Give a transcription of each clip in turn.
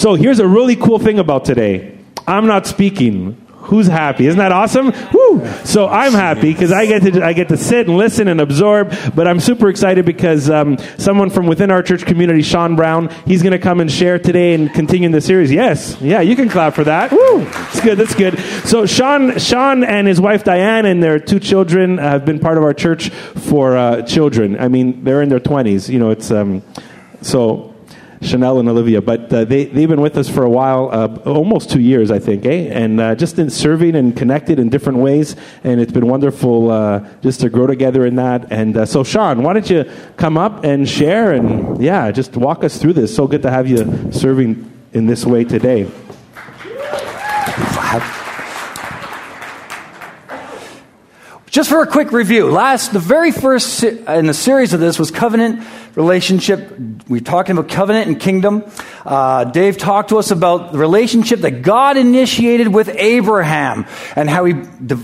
So here's a really cool thing about today. I'm not speaking. Who's happy? Isn't that awesome? Woo! So I'm happy because I get to I get to sit and listen and absorb. But I'm super excited because um, someone from within our church community, Sean Brown, he's going to come and share today and continue the series. Yes, yeah, you can clap for that. Woo! It's good. That's good. So Sean, Sean and his wife Diane and their two children have been part of our church for uh, children. I mean, they're in their 20s. You know, it's um, so Chanel and Olivia, but uh, they, they've been with us for a while, uh, almost two years, I think, eh? And uh, just in serving and connected in different ways. And it's been wonderful uh, just to grow together in that. And uh, so, Sean, why don't you come up and share and, yeah, just walk us through this. So good to have you serving in this way today. Just for a quick review, last, the very first in the series of this was covenant relationship. We're talking about covenant and kingdom. Uh, Dave talked to us about the relationship that God initiated with Abraham and how he,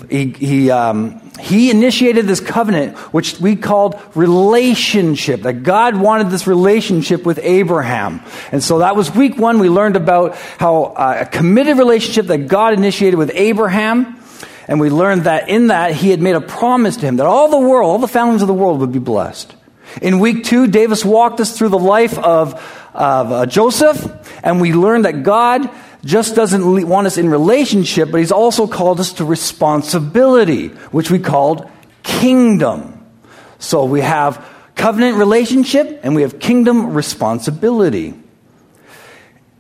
he, he, um, he initiated this covenant, which we called relationship, that God wanted this relationship with Abraham. And so that was week one. We learned about how uh, a committed relationship that God initiated with Abraham and we learned that in that, he had made a promise to him that all the world, all the families of the world would be blessed. In week two, Davis walked us through the life of, of uh, Joseph, and we learned that God just doesn't want us in relationship, but he's also called us to responsibility, which we called kingdom. So we have covenant relationship and we have kingdom responsibility.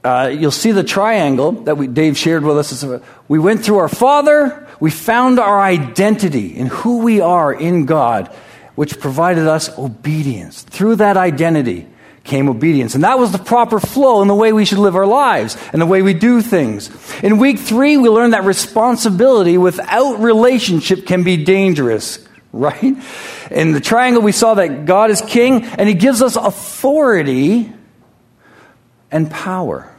Uh, you'll see the triangle that we, Dave shared with us. We went through our Father, we found our identity in who we are in God, which provided us obedience. Through that identity came obedience. And that was the proper flow in the way we should live our lives and the way we do things. In week three, we learned that responsibility without relationship can be dangerous, right? In the triangle, we saw that God is king and he gives us authority and power.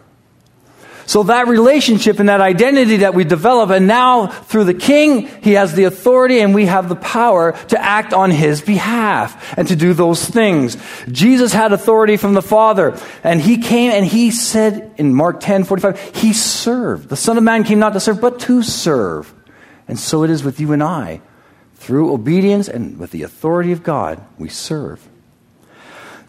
So that relationship and that identity that we develop, and now through the king, he has the authority and we have the power to act on his behalf and to do those things. Jesus had authority from the Father, and he came and he said in Mark 10 45, he served. The Son of Man came not to serve, but to serve. And so it is with you and I. Through obedience and with the authority of God, we serve.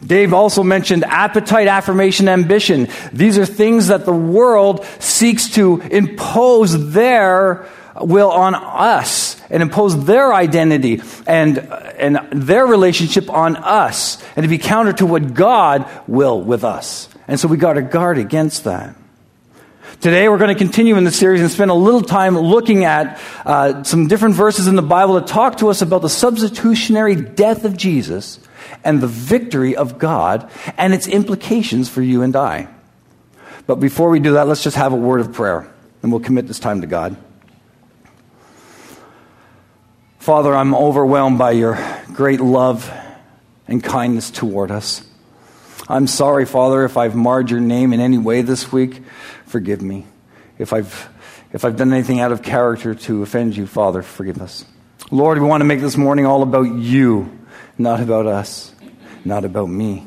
Dave also mentioned appetite, affirmation, ambition. These are things that the world seeks to impose their will on us and impose their identity and, and their relationship on us and to be counter to what God will with us. And so we got to guard against that. Today, we're going to continue in the series and spend a little time looking at uh, some different verses in the Bible that talk to us about the substitutionary death of Jesus and the victory of God and its implications for you and I. But before we do that, let's just have a word of prayer and we'll commit this time to God. Father, I'm overwhelmed by your great love and kindness toward us. I'm sorry, Father, if I've marred your name in any way this week. Forgive me. If I've, if I've done anything out of character to offend you, Father, forgive us. Lord, we want to make this morning all about you not about us, not about me.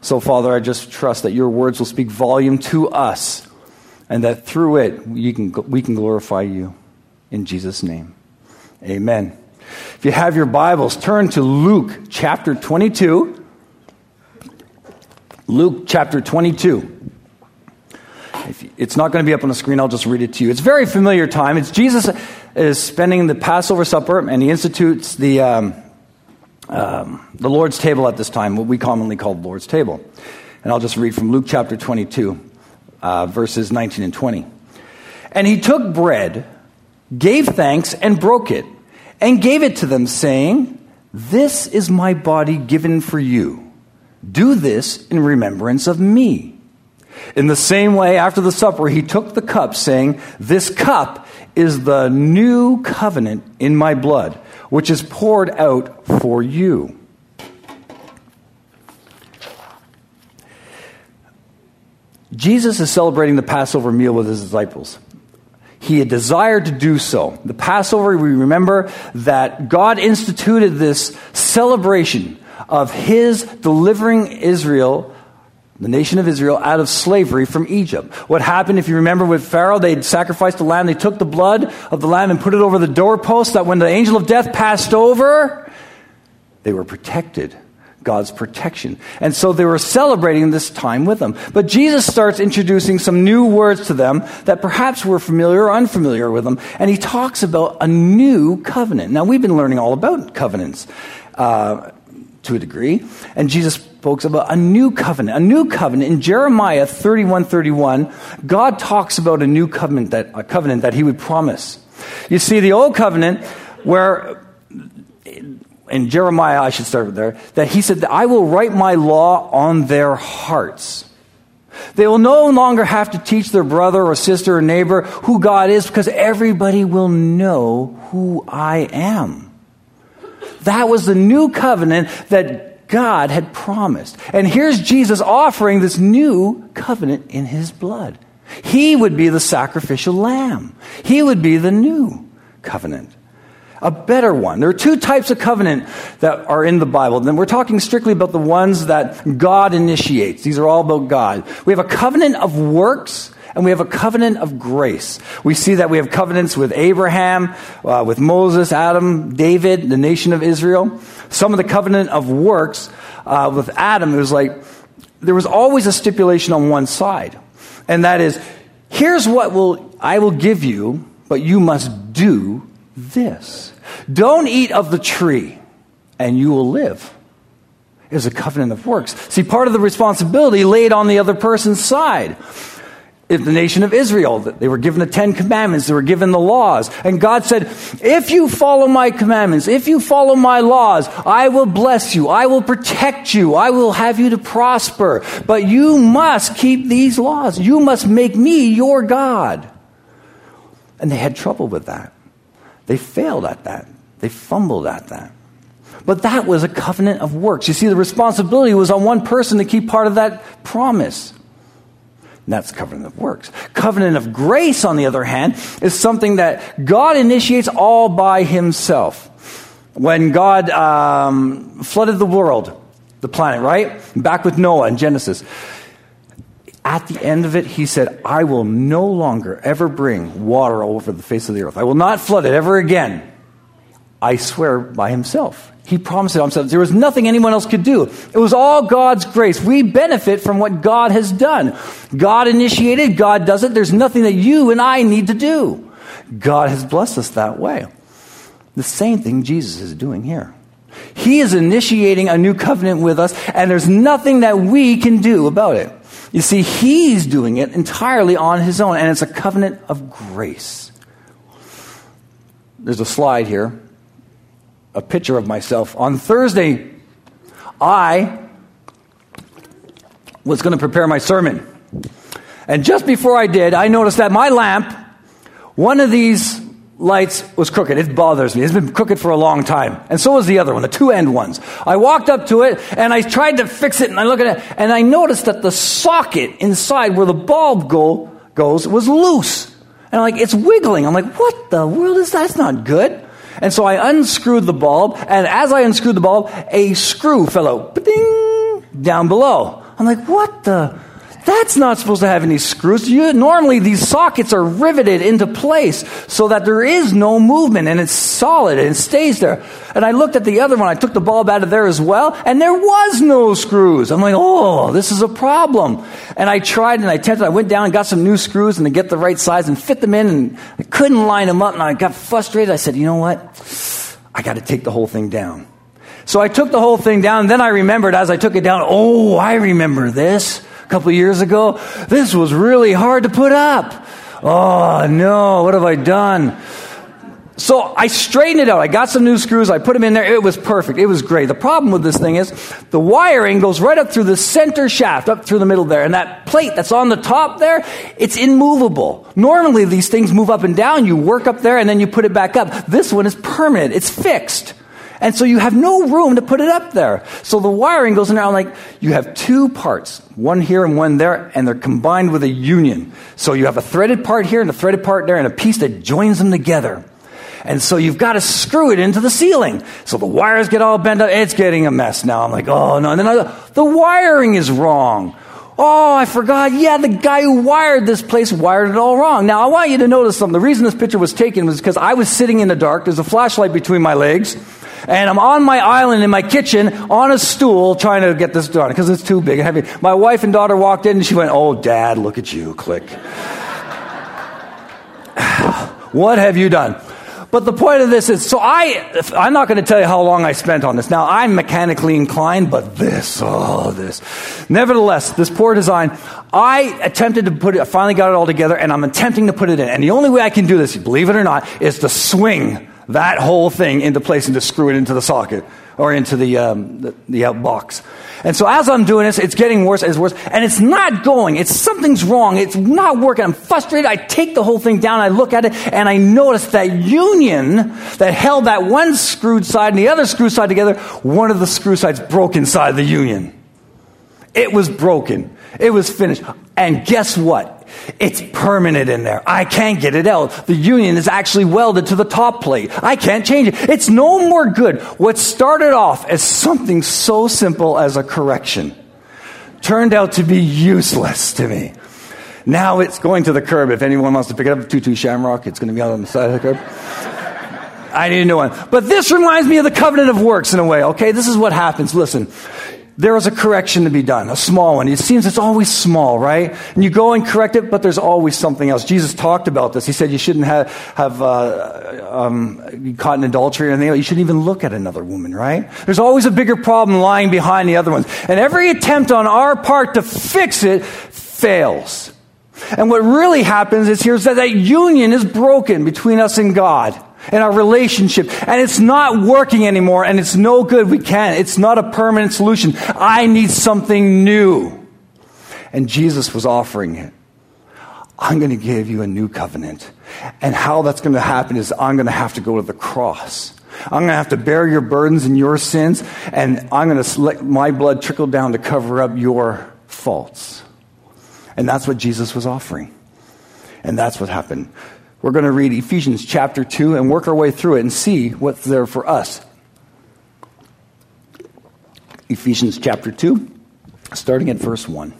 So, Father, I just trust that your words will speak volume to us and that through it you can, we can glorify you. In Jesus' name, amen. If you have your Bibles, turn to Luke chapter 22. Luke chapter 22. it's not going to be up on the screen, I'll just read it to you. It's very familiar time. It's Jesus is spending the Passover supper, and he institutes the. Um, um, the Lord's table at this time, what we commonly call the Lord's table. And I'll just read from Luke chapter 22, uh, verses 19 and 20. And he took bread, gave thanks, and broke it, and gave it to them, saying, This is my body given for you. Do this in remembrance of me. In the same way, after the supper, he took the cup, saying, This cup is the new covenant in my blood which is poured out for you. Jesus is celebrating the Passover meal with his disciples. He had desired to do so. The Passover, we remember that God instituted this celebration of his delivering Israel the nation of Israel out of slavery from Egypt. What happened, if you remember with Pharaoh, they'd sacrificed the lamb, they took the blood of the lamb and put it over the doorpost that when the angel of death passed over, they were protected. God's protection. And so they were celebrating this time with them. But Jesus starts introducing some new words to them that perhaps were familiar or unfamiliar with them. And he talks about a new covenant. Now, we've been learning all about covenants. Uh, to a degree. And Jesus spoke about a new covenant. A new covenant. In Jeremiah 31 31, God talks about a new covenant that, a covenant that he would promise. You see, the old covenant, where in Jeremiah, I should start there, that he said that I will write my law on their hearts. They will no longer have to teach their brother or sister or neighbor who God is because everybody will know who I am. That was the new covenant that God had promised. And here's Jesus offering this new covenant in his blood. He would be the sacrificial lamb. He would be the new covenant. A better one. There are two types of covenant that are in the Bible. And we're talking strictly about the ones that God initiates. These are all about God. We have a covenant of works and we have a covenant of grace. We see that we have covenants with Abraham, uh, with Moses, Adam, David, the nation of Israel. Some of the covenant of works uh, with Adam, it was like there was always a stipulation on one side, and that is, here's what will I will give you, but you must do this. Don't eat of the tree, and you will live. Is a covenant of works. See, part of the responsibility laid on the other person's side the nation of Israel. They were given the Ten Commandments, they were given the laws. And God said, If you follow my commandments, if you follow my laws, I will bless you, I will protect you, I will have you to prosper. But you must keep these laws. You must make me your God. And they had trouble with that. They failed at that, they fumbled at that. But that was a covenant of works. You see, the responsibility was on one person to keep part of that promise. That's covenant of works. Covenant of grace, on the other hand, is something that God initiates all by himself. When God um, flooded the world, the planet, right? Back with Noah in Genesis. At the end of it, he said, I will no longer ever bring water over the face of the earth. I will not flood it ever again. I swear by himself. He promised it himself. There was nothing anyone else could do. It was all God's grace. We benefit from what God has done. God initiated, God does it. There's nothing that you and I need to do. God has blessed us that way. The same thing Jesus is doing here. He is initiating a new covenant with us, and there's nothing that we can do about it. You see, He's doing it entirely on His own, and it's a covenant of grace. There's a slide here a picture of myself. On Thursday, I was going to prepare my sermon. And just before I did, I noticed that my lamp, one of these lights was crooked. It bothers me. It's been crooked for a long time. And so was the other one, the two end ones. I walked up to it and I tried to fix it and I look at it and I noticed that the socket inside where the bulb go, goes was loose. And I'm like, it's wiggling. I'm like, what the world is that? That's not good. And so I unscrewed the bulb, and as I unscrewed the bulb, a screw fell out ding, down below. I'm like, what the? That's not supposed to have any screws. You, normally, these sockets are riveted into place so that there is no movement and it's solid and it stays there. And I looked at the other one. I took the bulb out of there as well, and there was no screws. I'm like, oh, this is a problem. And I tried and I attempted. I went down and got some new screws and to get the right size and fit them in, and I couldn't line them up. And I got frustrated. I said, you know what? I got to take the whole thing down. So I took the whole thing down, and then I remembered as I took it down, oh, I remember this couple years ago. This was really hard to put up. Oh no, what have I done? So I straightened it out. I got some new screws. I put them in there. It was perfect. It was great. The problem with this thing is the wiring goes right up through the center shaft, up through the middle there. And that plate that's on the top there, it's immovable. Normally these things move up and down. You work up there and then you put it back up. This one is permanent. It's fixed. And so you have no room to put it up there. So the wiring goes. I'm like, you have two parts, one here and one there, and they're combined with a union. So you have a threaded part here and a threaded part there and a piece that joins them together. And so you've got to screw it into the ceiling. So the wires get all bent up. It's getting a mess now. I'm like, oh no. And then I, the wiring is wrong. Oh, I forgot. Yeah, the guy who wired this place wired it all wrong. Now, I want you to notice something. The reason this picture was taken was because I was sitting in the dark. There's a flashlight between my legs. And I'm on my island in my kitchen on a stool trying to get this done because it's too big and heavy. My wife and daughter walked in and she went, Oh, dad, look at you. Click. what have you done? But the point of this is, so I, I'm not going to tell you how long I spent on this. Now, I'm mechanically inclined, but this, oh, this. Nevertheless, this poor design, I attempted to put it, I finally got it all together, and I'm attempting to put it in. And the only way I can do this, believe it or not, is to swing that whole thing into place and to screw it into the socket or into the, um, the, the box. And so as I'm doing this, it's getting worse as worse, and it's not going. It's something's wrong. It's not working. I'm frustrated. I take the whole thing down. I look at it, and I notice that union that held that one screwed side and the other screw side together. One of the screw sides broke inside the union. It was broken. It was finished. And guess what? It's permanent in there. I can't get it out. The union is actually welded to the top plate. I can't change it. It's no more good. What started off as something so simple as a correction turned out to be useless to me. Now it's going to the curb. If anyone wants to pick it up, Tutu Shamrock, it's going to be on the side of the curb. I need a new one. But this reminds me of the covenant of works in a way, okay? This is what happens. Listen, there is a correction to be done, a small one. It seems it's always small, right? And you go and correct it, but there's always something else. Jesus talked about this. He said you shouldn't have, have uh, um, caught in adultery or anything. You shouldn't even look at another woman, right? There's always a bigger problem lying behind the other ones. And every attempt on our part to fix it fails. And what really happens is here's that, that union is broken between us and God and our relationship. And it's not working anymore and it's no good. We can't. It's not a permanent solution. I need something new. And Jesus was offering it. I'm going to give you a new covenant. And how that's going to happen is I'm going to have to go to the cross. I'm going to have to bear your burdens and your sins, and I'm going to let my blood trickle down to cover up your faults. And that's what Jesus was offering. And that's what happened. We're going to read Ephesians chapter 2 and work our way through it and see what's there for us. Ephesians chapter 2, starting at verse 1.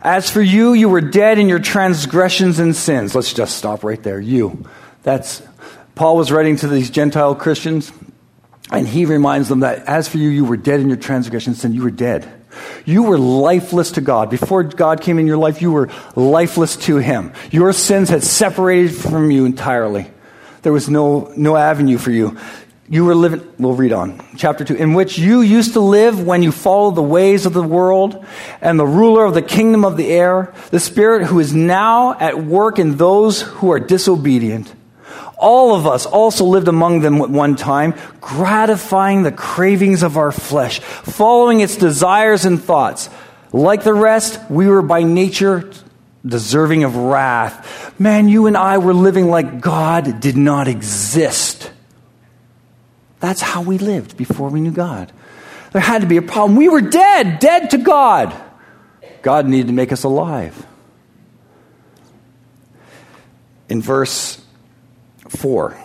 As for you, you were dead in your transgressions and sins. Let's just stop right there. You. That's Paul was writing to these Gentile Christians, and he reminds them that as for you, you were dead in your transgressions and you were dead. You were lifeless to God. Before God came in your life, you were lifeless to Him. Your sins had separated from you entirely. There was no, no avenue for you. You were living, we'll read on, chapter 2, in which you used to live when you followed the ways of the world and the ruler of the kingdom of the air, the Spirit who is now at work in those who are disobedient. All of us also lived among them at one time, gratifying the cravings of our flesh, following its desires and thoughts. Like the rest, we were by nature deserving of wrath. Man, you and I were living like God did not exist. That's how we lived before we knew God. There had to be a problem. We were dead, dead to God. God needed to make us alive. In verse 4.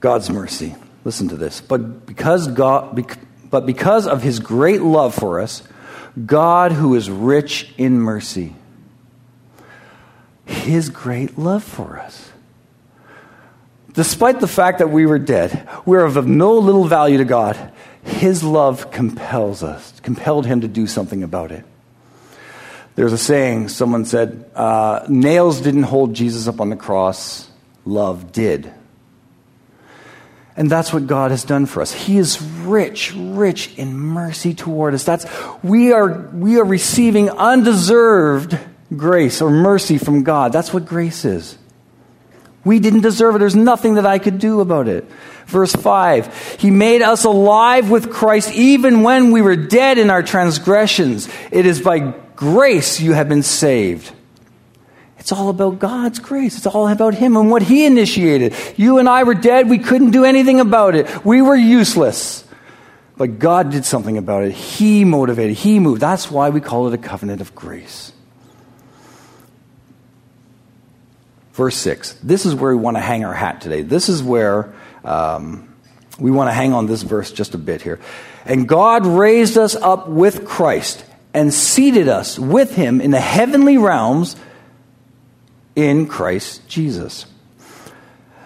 God's mercy. Listen to this. But because God but because of his great love for us, God who is rich in mercy. His great love for us. Despite the fact that we were dead, we're of no little value to God. His love compels us, compelled him to do something about it. There's a saying, someone said, uh, nails didn't hold Jesus up on the cross, love did. And that's what God has done for us. He is rich, rich in mercy toward us. That's, we are, we are receiving undeserved grace or mercy from God. That's what grace is. We didn't deserve it. There's nothing that I could do about it. Verse 5 He made us alive with Christ even when we were dead in our transgressions. It is by grace you have been saved. It's all about God's grace. It's all about Him and what He initiated. You and I were dead. We couldn't do anything about it. We were useless. But God did something about it. He motivated, He moved. That's why we call it a covenant of grace. Verse 6. This is where we want to hang our hat today. This is where um, we want to hang on this verse just a bit here. And God raised us up with Christ and seated us with him in the heavenly realms in Christ Jesus.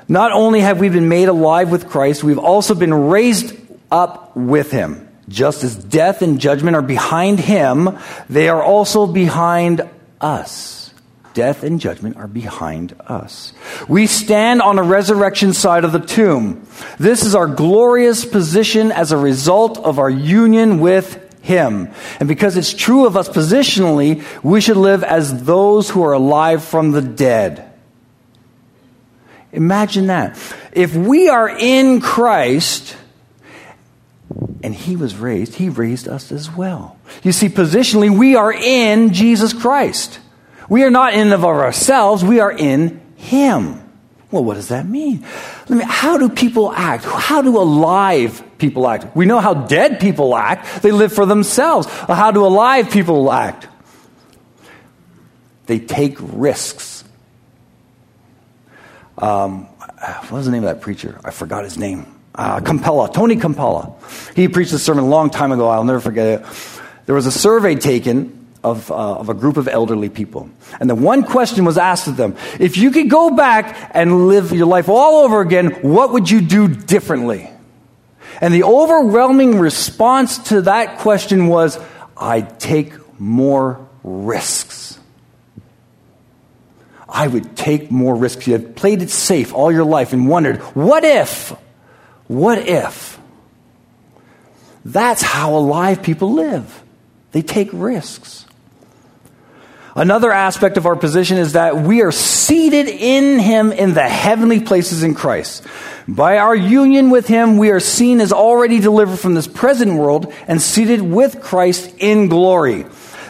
Not only have we been made alive with Christ, we've also been raised up with him. Just as death and judgment are behind him, they are also behind us death and judgment are behind us. We stand on the resurrection side of the tomb. This is our glorious position as a result of our union with Him. And because it's true of us positionally, we should live as those who are alive from the dead. Imagine that. If we are in Christ, and he was raised, he raised us as well. You see, positionally, we are in Jesus Christ. We are not in of ourselves, we are in Him. Well, what does that mean? I mean, how do people act? How do alive people act? We know how dead people act. They live for themselves. How do alive people act? They take risks. Um, what was the name of that preacher? I forgot his name. Uh, Campolo, Tony Campolo. He preached a sermon a long time ago. I'll never forget it. There was a survey taken of, uh, of a group of elderly people. And the one question was asked of them if you could go back and live your life all over again, what would you do differently? And the overwhelming response to that question was I'd take more risks. I would take more risks. You have played it safe all your life and wondered, what if? What if? That's how alive people live. They take risks. Another aspect of our position is that we are seated in Him in the heavenly places in Christ. By our union with Him, we are seen as already delivered from this present world and seated with Christ in glory.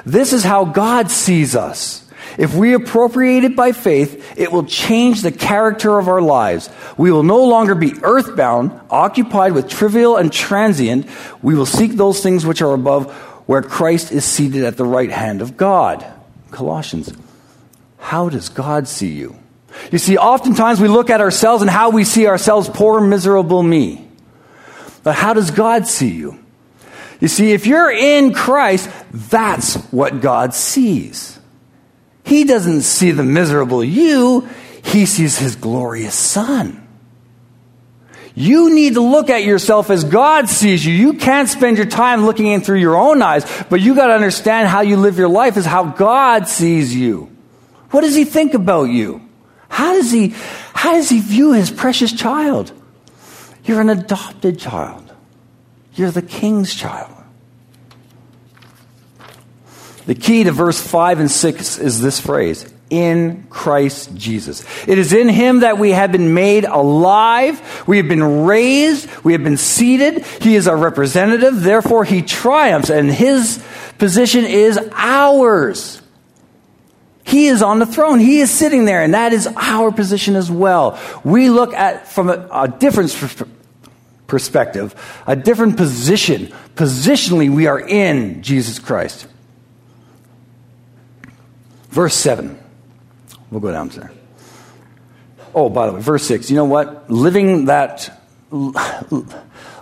This is how God sees us. If we appropriate it by faith, it will change the character of our lives. We will no longer be earthbound, occupied with trivial and transient. We will seek those things which are above, where Christ is seated at the right hand of God. Colossians. How does God see you? You see, oftentimes we look at ourselves and how we see ourselves, poor, miserable me. But how does God see you? You see, if you're in Christ, that's what God sees. He doesn't see the miserable you, He sees His glorious Son. You need to look at yourself as God sees you. You can't spend your time looking in through your own eyes, but you got to understand how you live your life is how God sees you. What does he think about you? How does he how does he view his precious child? You're an adopted child. You're the king's child. The key to verse 5 and 6 is this phrase in Christ Jesus. It is in Him that we have been made alive. We have been raised. We have been seated. He is our representative. Therefore, He triumphs, and His position is ours. He is on the throne. He is sitting there, and that is our position as well. We look at from a, a different perspective, a different position. Positionally, we are in Jesus Christ. Verse 7. We'll go down there. Oh, by the way, verse 6. You know what? Living that,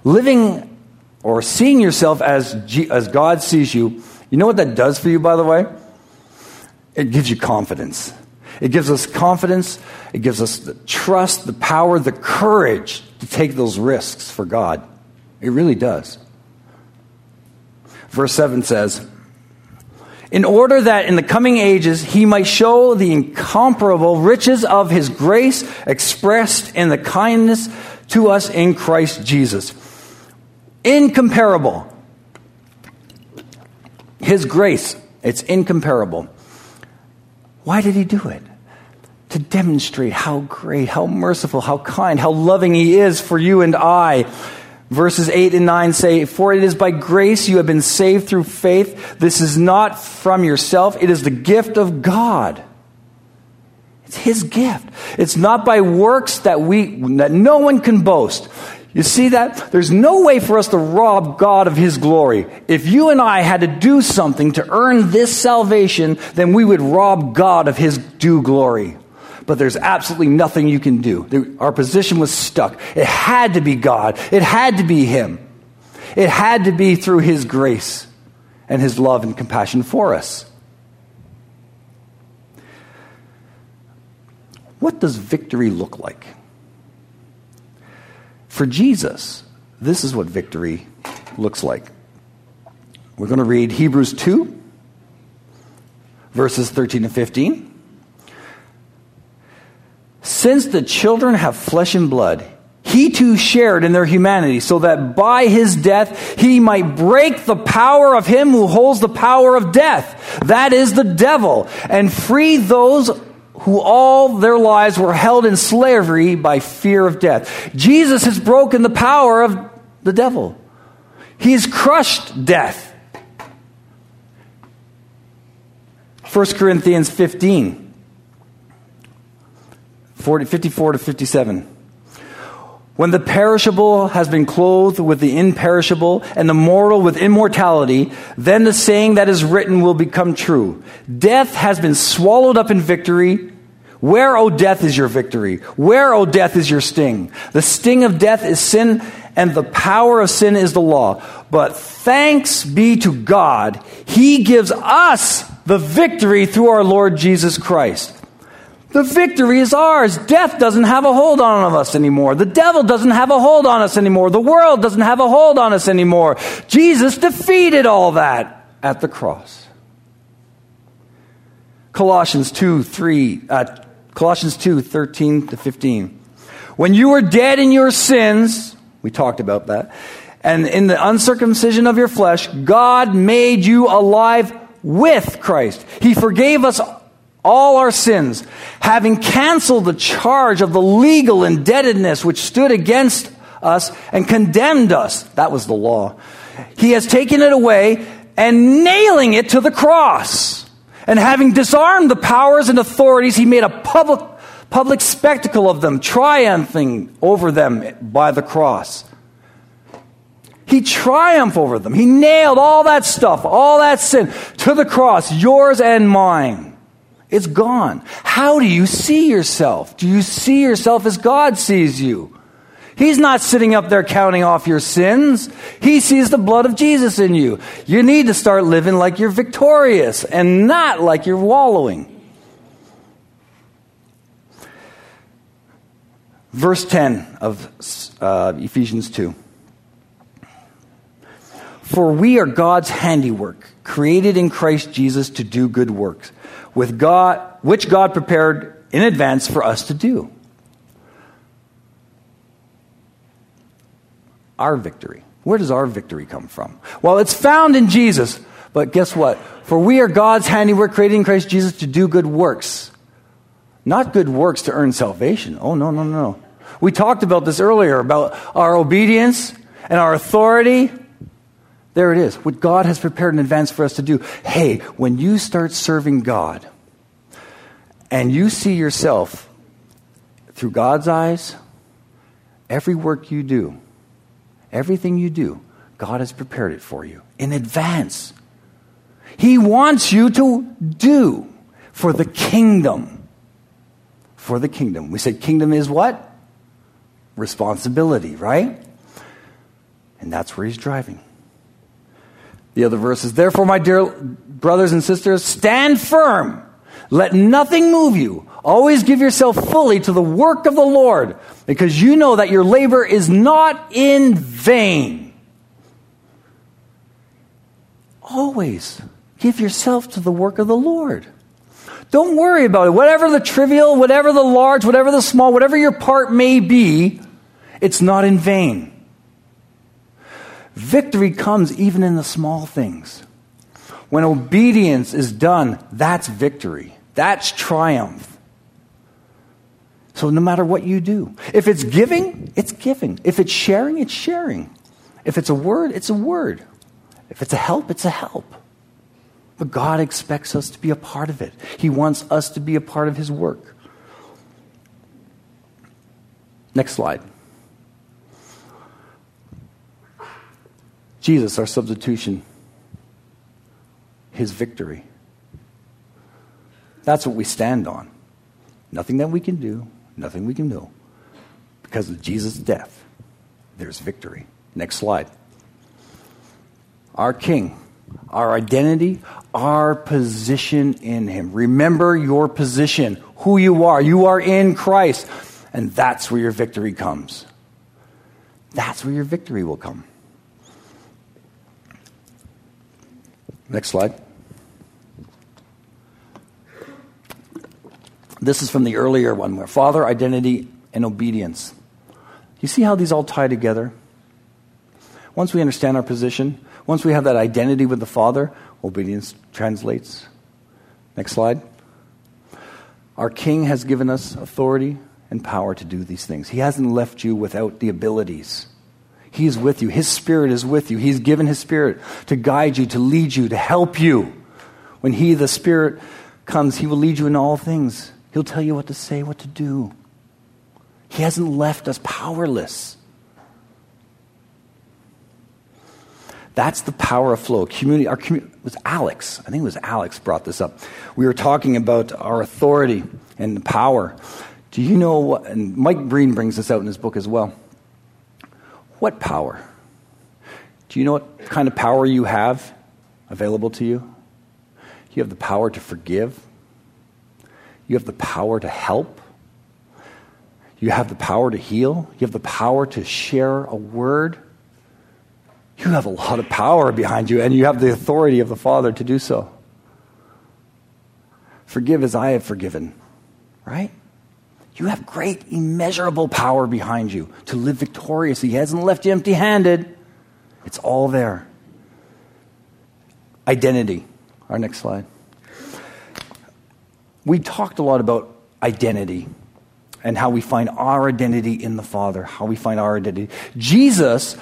living or seeing yourself as, G, as God sees you, you know what that does for you, by the way? It gives you confidence. It gives us confidence. It gives us the trust, the power, the courage to take those risks for God. It really does. Verse 7 says, in order that in the coming ages he might show the incomparable riches of his grace expressed in the kindness to us in Christ Jesus. Incomparable. His grace, it's incomparable. Why did he do it? To demonstrate how great, how merciful, how kind, how loving he is for you and I Verses 8 and 9 say, For it is by grace you have been saved through faith. This is not from yourself, it is the gift of God. It's His gift. It's not by works that we, that no one can boast. You see that? There's no way for us to rob God of His glory. If you and I had to do something to earn this salvation, then we would rob God of His due glory. But there's absolutely nothing you can do. Our position was stuck. It had to be God, it had to be Him. It had to be through His grace and His love and compassion for us. What does victory look like? For Jesus, this is what victory looks like. We're going to read Hebrews 2, verses 13 and 15. Since the children have flesh and blood, he too shared in their humanity, so that by his death he might break the power of him who holds the power of death, that is the devil, and free those who all their lives were held in slavery by fear of death. Jesus has broken the power of the devil. he has crushed death. 1 Corinthians 15, 40, 54 to 57. When the perishable has been clothed with the imperishable and the mortal with immortality, then the saying that is written will become true. Death has been swallowed up in victory. Where, O death, is your victory? Where, O death, is your sting? The sting of death is sin, and the power of sin is the law. But thanks be to God, He gives us the victory through our Lord Jesus Christ. The victory is ours. Death doesn't have a hold on us anymore. The devil doesn't have a hold on us anymore. The world doesn't have a hold on us anymore. Jesus defeated all that at the cross. Colossians 2, 3, uh, Colossians 2, 13 to 15. When you were dead in your sins, we talked about that, and in the uncircumcision of your flesh, God made you alive with Christ. He forgave us all our sins, having canceled the charge of the legal indebtedness which stood against us and condemned us. That was the law. He has taken it away and nailing it to the cross. And having disarmed the powers and authorities, he made a public, public spectacle of them, triumphing over them by the cross. He triumphed over them. He nailed all that stuff, all that sin to the cross, yours and mine. It's gone. How do you see yourself? Do you see yourself as God sees you? He's not sitting up there counting off your sins. He sees the blood of Jesus in you. You need to start living like you're victorious and not like you're wallowing. Verse 10 of uh, Ephesians 2. For we are God's handiwork, created in Christ Jesus to do good works, with God, which God prepared in advance for us to do. Our victory. Where does our victory come from? Well, it's found in Jesus. But guess what? For we are God's handiwork, created in Christ Jesus to do good works. Not good works to earn salvation. Oh, no, no, no. We talked about this earlier about our obedience and our authority there it is. What God has prepared in advance for us to do. Hey, when you start serving God and you see yourself through God's eyes, every work you do, everything you do, God has prepared it for you in advance. He wants you to do for the kingdom. For the kingdom. We said kingdom is what? Responsibility, right? And that's where he's driving. The other verse is, Therefore, my dear brothers and sisters, stand firm. Let nothing move you. Always give yourself fully to the work of the Lord, because you know that your labor is not in vain. Always give yourself to the work of the Lord. Don't worry about it. Whatever the trivial, whatever the large, whatever the small, whatever your part may be, it's not in vain. Victory comes even in the small things. When obedience is done, that's victory. That's triumph. So no matter what you do, if it's giving, it's giving. If it's sharing, it's sharing. If it's a word, it's a word. If it's a help, it's a help. But God expects us to be a part of it. He wants us to be a part of His work. Next slide. Jesus, our substitution, his victory. That's what we stand on. Nothing that we can do, nothing we can do. Because of Jesus' death, there's victory. Next slide. Our King, our identity, our position in Him. Remember your position, who you are. You are in Christ, and that's where your victory comes. That's where your victory will come. Next slide. This is from the earlier one where Father, identity, and obedience. You see how these all tie together? Once we understand our position, once we have that identity with the Father, obedience translates. Next slide. Our King has given us authority and power to do these things. He hasn't left you without the abilities. He is with you. His Spirit is with you. He's given His Spirit to guide you, to lead you, to help you. When He, the Spirit, comes, He will lead you in all things. He'll tell you what to say, what to do. He hasn't left us powerless. That's the power of flow. Community, our community was Alex. I think it was Alex brought this up. We were talking about our authority and power. Do you know what? And Mike Breen brings this out in his book as well. What power? Do you know what kind of power you have available to you? You have the power to forgive. You have the power to help. You have the power to heal. You have the power to share a word. You have a lot of power behind you, and you have the authority of the Father to do so. Forgive as I have forgiven, right? You have great, immeasurable power behind you to live victoriously. He hasn't left you empty handed, it's all there. Identity. Our next slide. We talked a lot about identity and how we find our identity in the Father, how we find our identity. Jesus,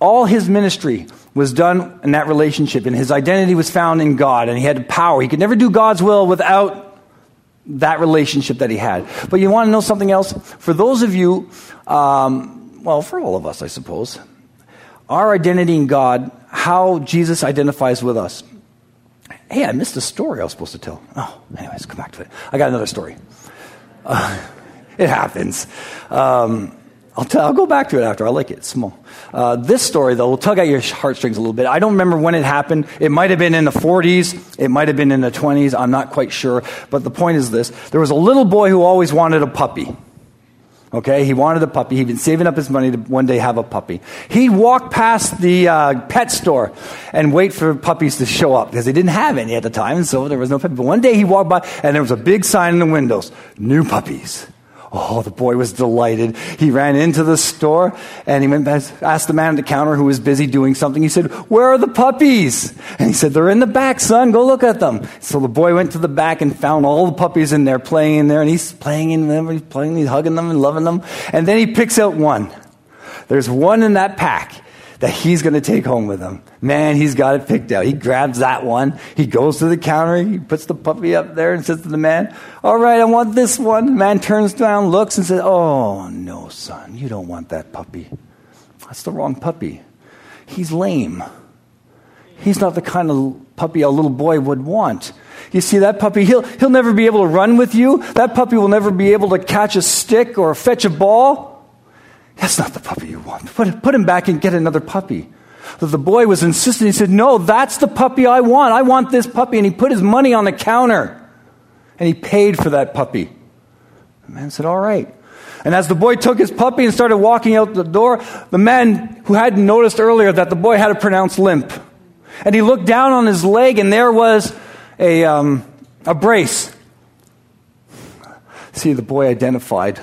all his ministry was done in that relationship, and his identity was found in God, and he had power. He could never do God's will without that relationship that he had. But you want to know something else? For those of you, um, well, for all of us, I suppose, our identity in God, how Jesus identifies with us. Hey, I missed a story I was supposed to tell. Oh, anyways, come back to it. I got another story. Uh, it happens. Um, I'll, t- I'll go back to it after. I like it. It's small. Uh, this story, though, will tug at your heartstrings a little bit. I don't remember when it happened. It might have been in the 40s. It might have been in the 20s. I'm not quite sure. But the point is this there was a little boy who always wanted a puppy. Okay, he wanted a puppy. He'd been saving up his money to one day have a puppy. He'd walk past the uh, pet store and wait for puppies to show up because they didn't have any at the time, so there was no puppy. But one day he walked by and there was a big sign in the windows new puppies. Oh, the boy was delighted. He ran into the store and he went asked the man at the counter who was busy doing something. He said, Where are the puppies? And he said, They're in the back, son. Go look at them. So the boy went to the back and found all the puppies in there playing in there and he's playing in them, he's playing, he's hugging them and loving them. And then he picks out one. There's one in that pack that he's going to take home with him. Man, he's got it picked out. He grabs that one. He goes to the counter. He puts the puppy up there and says to the man, All right, I want this one. The man turns down, looks, and says, Oh, no, son, you don't want that puppy. That's the wrong puppy. He's lame. He's not the kind of puppy a little boy would want. You see, that puppy, he'll, he'll never be able to run with you. That puppy will never be able to catch a stick or fetch a ball. That's not the puppy you want. Put, put him back and get another puppy. That the boy was insistent. He said, No, that's the puppy I want. I want this puppy. And he put his money on the counter and he paid for that puppy. The man said, All right. And as the boy took his puppy and started walking out the door, the man who hadn't noticed earlier that the boy had a pronounced limp. And he looked down on his leg and there was a, um, a brace. See, the boy identified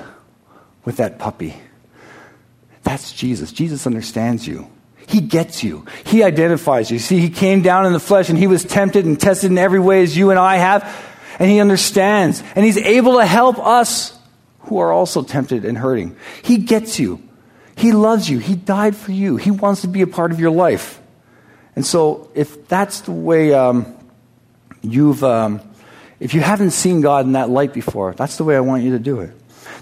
with that puppy. That's Jesus. Jesus understands you. He gets you. He identifies you. See, he came down in the flesh and he was tempted and tested in every way as you and I have. And he understands. And he's able to help us who are also tempted and hurting. He gets you. He loves you. He died for you. He wants to be a part of your life. And so, if that's the way um, you've, um, if you haven't seen God in that light before, that's the way I want you to do it.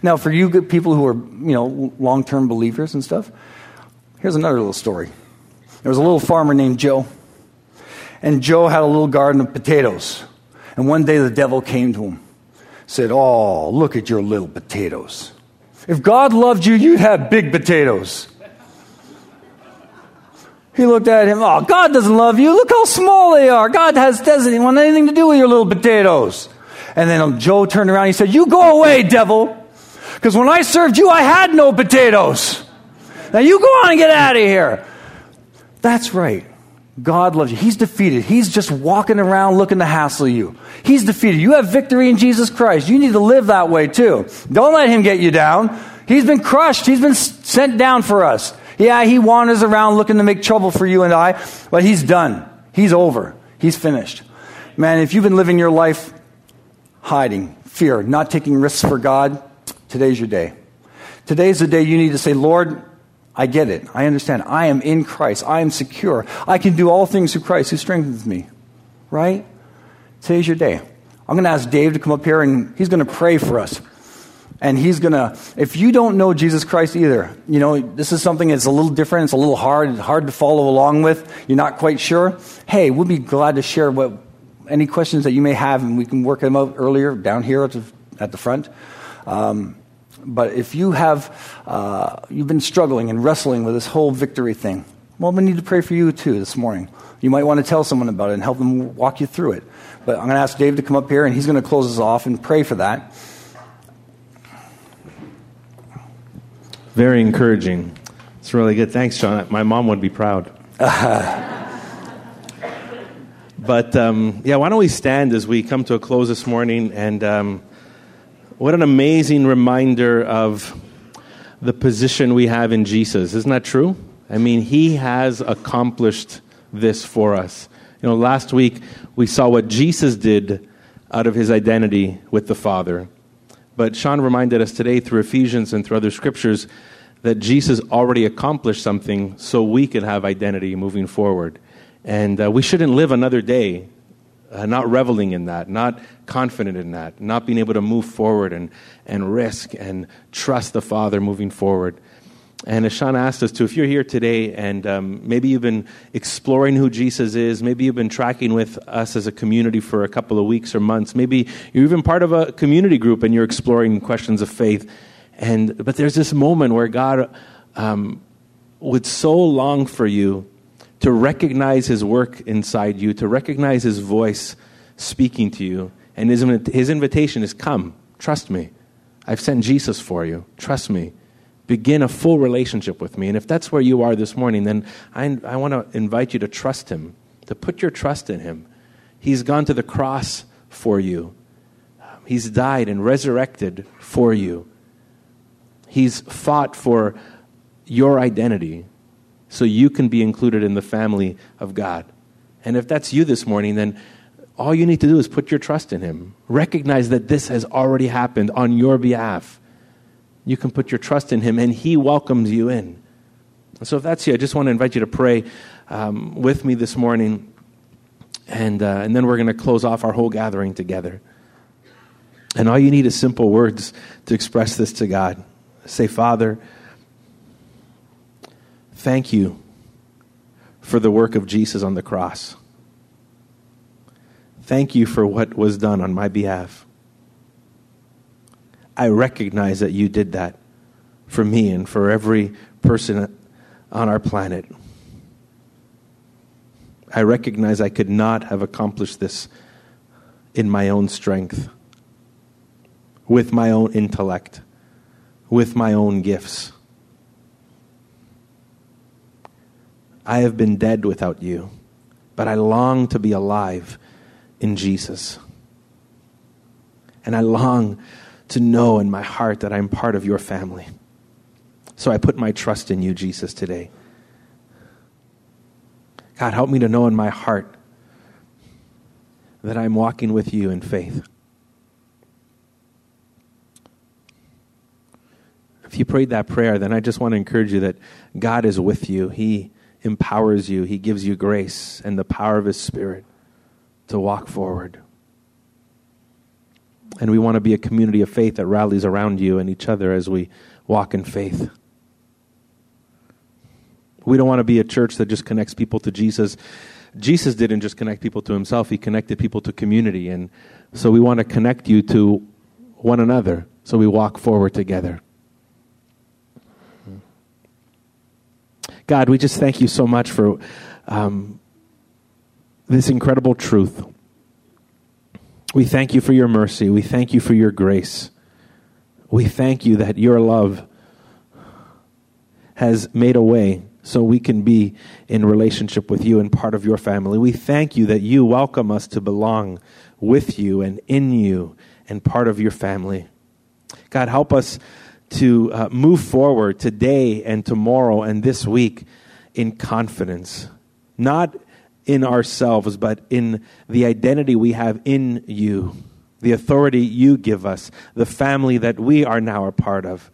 Now, for you people who are, you know, long term believers and stuff, here's another little story. There was a little farmer named Joe, and Joe had a little garden of potatoes. And one day the devil came to him. said, Oh, look at your little potatoes. If God loved you, you'd have big potatoes. He looked at him, Oh, God doesn't love you. Look how small they are. God has, doesn't want anything to do with your little potatoes. And then Joe turned around and he said, You go away, devil. Because when I served you, I had no potatoes. Now you go on and get out of here. That's right. God loves you. He's defeated. He's just walking around looking to hassle you. He's defeated. You have victory in Jesus Christ. You need to live that way too. Don't let him get you down. He's been crushed. He's been sent down for us. Yeah, he wanders around looking to make trouble for you and I, but he's done. He's over. He's finished. Man, if you've been living your life hiding, fear, not taking risks for God, today's your day. Today's the day you need to say, Lord, I get it. I understand. I am in Christ. I am secure. I can do all things through Christ who strengthens me. Right? Today's your day. I'm going to ask Dave to come up here and he's going to pray for us. And he's going to, if you don't know Jesus Christ either, you know, this is something that's a little different. It's a little hard, hard to follow along with. You're not quite sure. Hey, we'll be glad to share what, any questions that you may have and we can work them out earlier down here at the, at the front. Um, but if you have uh, you've been struggling and wrestling with this whole victory thing, well, we need to pray for you too this morning. You might want to tell someone about it and help them walk you through it. But I'm going to ask Dave to come up here, and he's going to close us off and pray for that. Very encouraging. It's really good. Thanks, John. My mom would be proud. but um, yeah, why don't we stand as we come to a close this morning and. Um, what an amazing reminder of the position we have in Jesus. Isn't that true? I mean, He has accomplished this for us. You know, last week we saw what Jesus did out of His identity with the Father. But Sean reminded us today through Ephesians and through other scriptures that Jesus already accomplished something so we could have identity moving forward. And uh, we shouldn't live another day uh, not reveling in that, not confident in that, not being able to move forward and, and risk and trust the Father moving forward. And as Sean asked us to, if you're here today and um, maybe you've been exploring who Jesus is, maybe you've been tracking with us as a community for a couple of weeks or months, maybe you're even part of a community group and you're exploring questions of faith. And, but there's this moment where God um, would so long for you to recognize his work inside you, to recognize his voice speaking to you. And his, his invitation is come, trust me. I've sent Jesus for you. Trust me. Begin a full relationship with me. And if that's where you are this morning, then I, I want to invite you to trust him, to put your trust in him. He's gone to the cross for you, he's died and resurrected for you. He's fought for your identity so you can be included in the family of God. And if that's you this morning, then all you need to do is put your trust in Him. Recognize that this has already happened on your behalf. You can put your trust in Him, and He welcomes you in. so, if that's you, I just want to invite you to pray um, with me this morning, and, uh, and then we're going to close off our whole gathering together. And all you need is simple words to express this to God. Say, Father, Thank you for the work of Jesus on the cross. Thank you for what was done on my behalf. I recognize that you did that for me and for every person on our planet. I recognize I could not have accomplished this in my own strength, with my own intellect, with my own gifts. I have been dead without you, but I long to be alive in Jesus. And I long to know in my heart that I'm part of your family. So I put my trust in you, Jesus, today. God, help me to know in my heart that I'm walking with you in faith. If you prayed that prayer, then I just want to encourage you that God is with you. He empowers you, He gives you grace and the power of His Spirit to walk forward. And we want to be a community of faith that rallies around you and each other as we walk in faith. We don't want to be a church that just connects people to Jesus. Jesus didn't just connect people to himself, he connected people to community. And so we want to connect you to one another so we walk forward together. God, we just thank you so much for um, this incredible truth. We thank you for your mercy. We thank you for your grace. We thank you that your love has made a way so we can be in relationship with you and part of your family. We thank you that you welcome us to belong with you and in you and part of your family. God, help us to uh, move forward today and tomorrow and this week in confidence, not in ourselves, but in the identity we have in you, the authority you give us, the family that we are now a part of.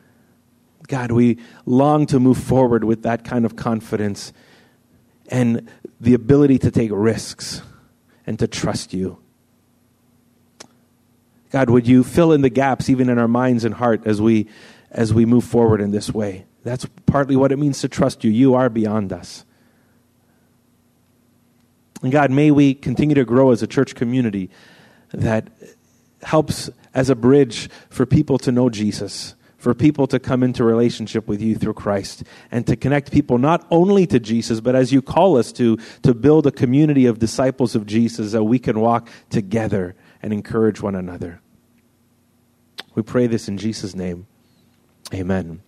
God, we long to move forward with that kind of confidence and the ability to take risks and to trust you. God, would you fill in the gaps even in our minds and heart as we as we move forward in this way? That's partly what it means to trust you. You are beyond us. And God, may we continue to grow as a church community that helps as a bridge for people to know Jesus, for people to come into relationship with you through Christ, and to connect people not only to Jesus, but as you call us to, to build a community of disciples of Jesus that we can walk together and encourage one another. We pray this in Jesus' name. Amen.